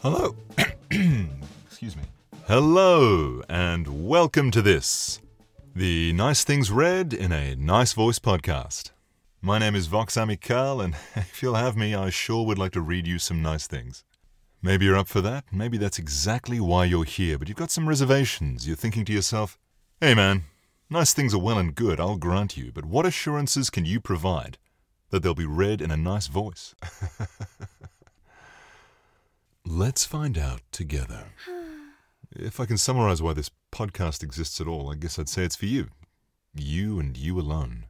Hello. Excuse me. Hello, and welcome to this, the Nice Things Read in a Nice Voice podcast. My name is Vox Amical, and if you'll have me, I sure would like to read you some nice things. Maybe you're up for that. Maybe that's exactly why you're here, but you've got some reservations. You're thinking to yourself, hey man, nice things are well and good, I'll grant you, but what assurances can you provide that they'll be read in a nice voice? Let's find out together. If I can summarize why this podcast exists at all, I guess I'd say it's for you. You and you alone.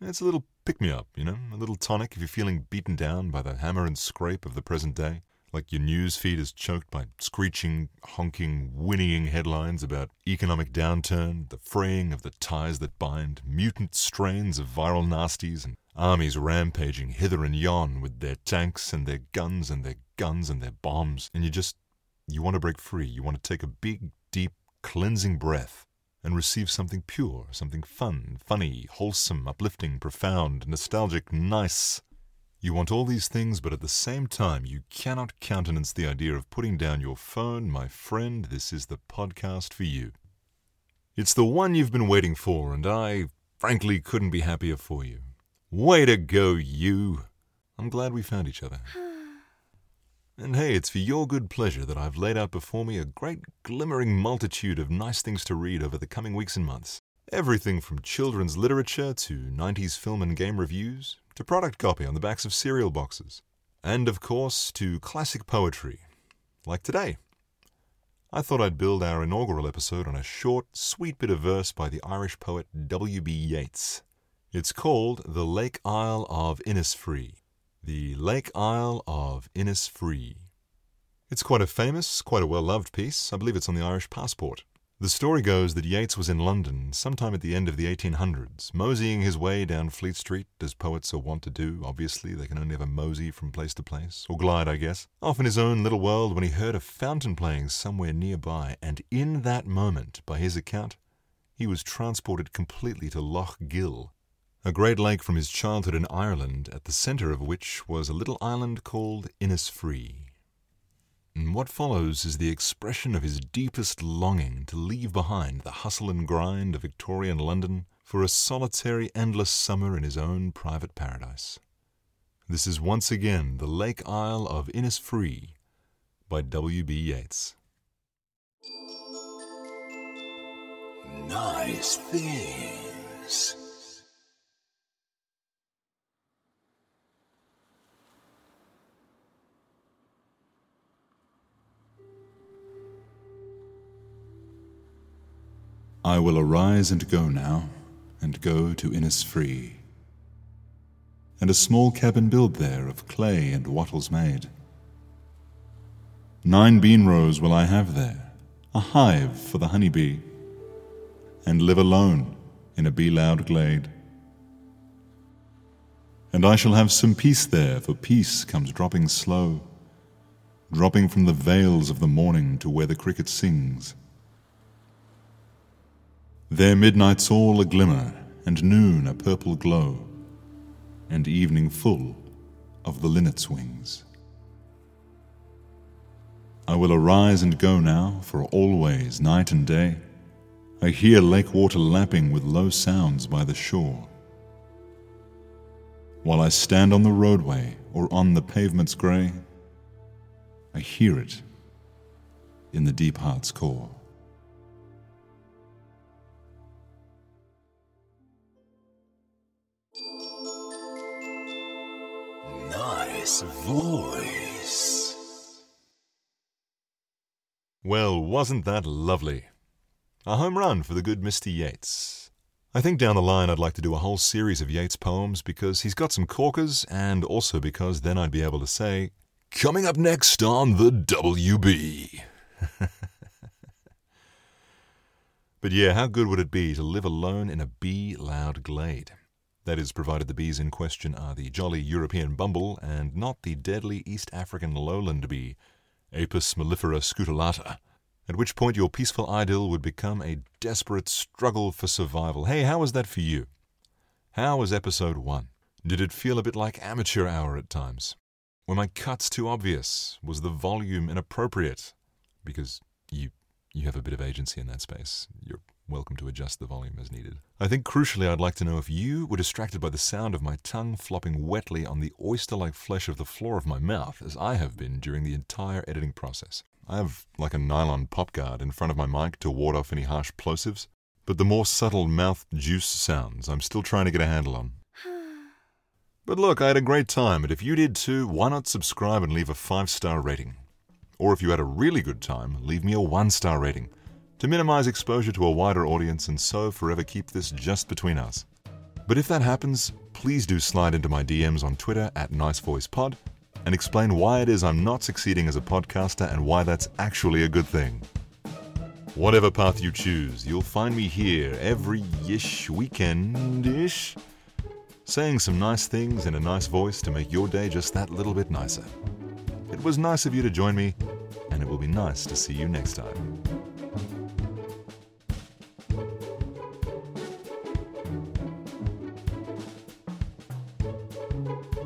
It's a little pick me up, you know, a little tonic if you're feeling beaten down by the hammer and scrape of the present day, like your news feed is choked by screeching, honking, whinnying headlines about economic downturn, the fraying of the ties that bind, mutant strains of viral nasties, and armies rampaging hither and yon with their tanks and their guns and their guns and their bombs, and you just you want to break free. You want to take a big, deep, cleansing breath and receive something pure, something fun, funny, wholesome, uplifting, profound, nostalgic, nice. You want all these things, but at the same time, you cannot countenance the idea of putting down your phone. My friend, this is the podcast for you. It's the one you've been waiting for, and I, frankly, couldn't be happier for you. Way to go, you! I'm glad we found each other. And hey, it's for your good pleasure that I've laid out before me a great glimmering multitude of nice things to read over the coming weeks and months. Everything from children's literature to 90s film and game reviews, to product copy on the backs of cereal boxes, and of course to classic poetry, like today. I thought I'd build our inaugural episode on a short, sweet bit of verse by the Irish poet W.B. Yeats. It's called The Lake Isle of Innisfree. The Lake Isle of Innisfree. It's quite a famous, quite a well loved piece. I believe it's on the Irish passport. The story goes that Yeats was in London sometime at the end of the 1800s, moseying his way down Fleet Street, as poets are wont to do. Obviously, they can only ever mosey from place to place, or glide, I guess, off in his own little world when he heard a fountain playing somewhere nearby, and in that moment, by his account, he was transported completely to Lough Gill, a great lake from his childhood in Ireland, at the centre of which was a little island called Innisfree. And what follows is the expression of his deepest longing to leave behind the hustle and grind of Victorian London for a solitary, endless summer in his own private paradise. This is once again The Lake Isle of Innisfree by W.B. Yeats. Nice things. I will arise and go now, and go to Innisfree, and a small cabin build there of clay and wattles made. Nine bean rows will I have there, a hive for the honey bee, and live alone in a bee loud glade. And I shall have some peace there, for peace comes dropping slow, dropping from the vales of the morning to where the cricket sings. There midnight's all a glimmer, and noon a purple glow, and evening full of the linnet's wings. I will arise and go now, for always, night and day, I hear lake water lapping with low sounds by the shore. While I stand on the roadway or on the pavement's grey, I hear it in the deep heart's core. Nice voice. Well, wasn't that lovely? A home run for the good Mr. Yeats. I think down the line I'd like to do a whole series of Yeats poems because he's got some corkers and also because then I'd be able to say, Coming up next on the WB. but yeah, how good would it be to live alone in a bee loud glade? That is, provided the bees in question are the jolly European bumble and not the deadly East African lowland bee, Apis mellifera scutellata, at which point your peaceful idyll would become a desperate struggle for survival. Hey, how was that for you? How was episode one? Did it feel a bit like amateur hour at times? Were my cuts too obvious? Was the volume inappropriate? Because you you have a bit of agency in that space. You're welcome to adjust the volume as needed. I think crucially I'd like to know if you were distracted by the sound of my tongue flopping wetly on the oyster-like flesh of the floor of my mouth as I have been during the entire editing process. I have like a nylon pop guard in front of my mic to ward off any harsh plosives, but the more subtle mouth juice sounds I'm still trying to get a handle on. But look, I had a great time, and if you did too, why not subscribe and leave a five star rating? Or if you had a really good time, leave me a one star rating to minimize exposure to a wider audience and so forever keep this just between us. But if that happens, please do slide into my DMs on Twitter at NiceVoicePod and explain why it is I'm not succeeding as a podcaster and why that's actually a good thing. Whatever path you choose, you'll find me here every ish weekend ish saying some nice things in a nice voice to make your day just that little bit nicer. It was nice of you to join me, and it will be nice to see you next time. Yeah,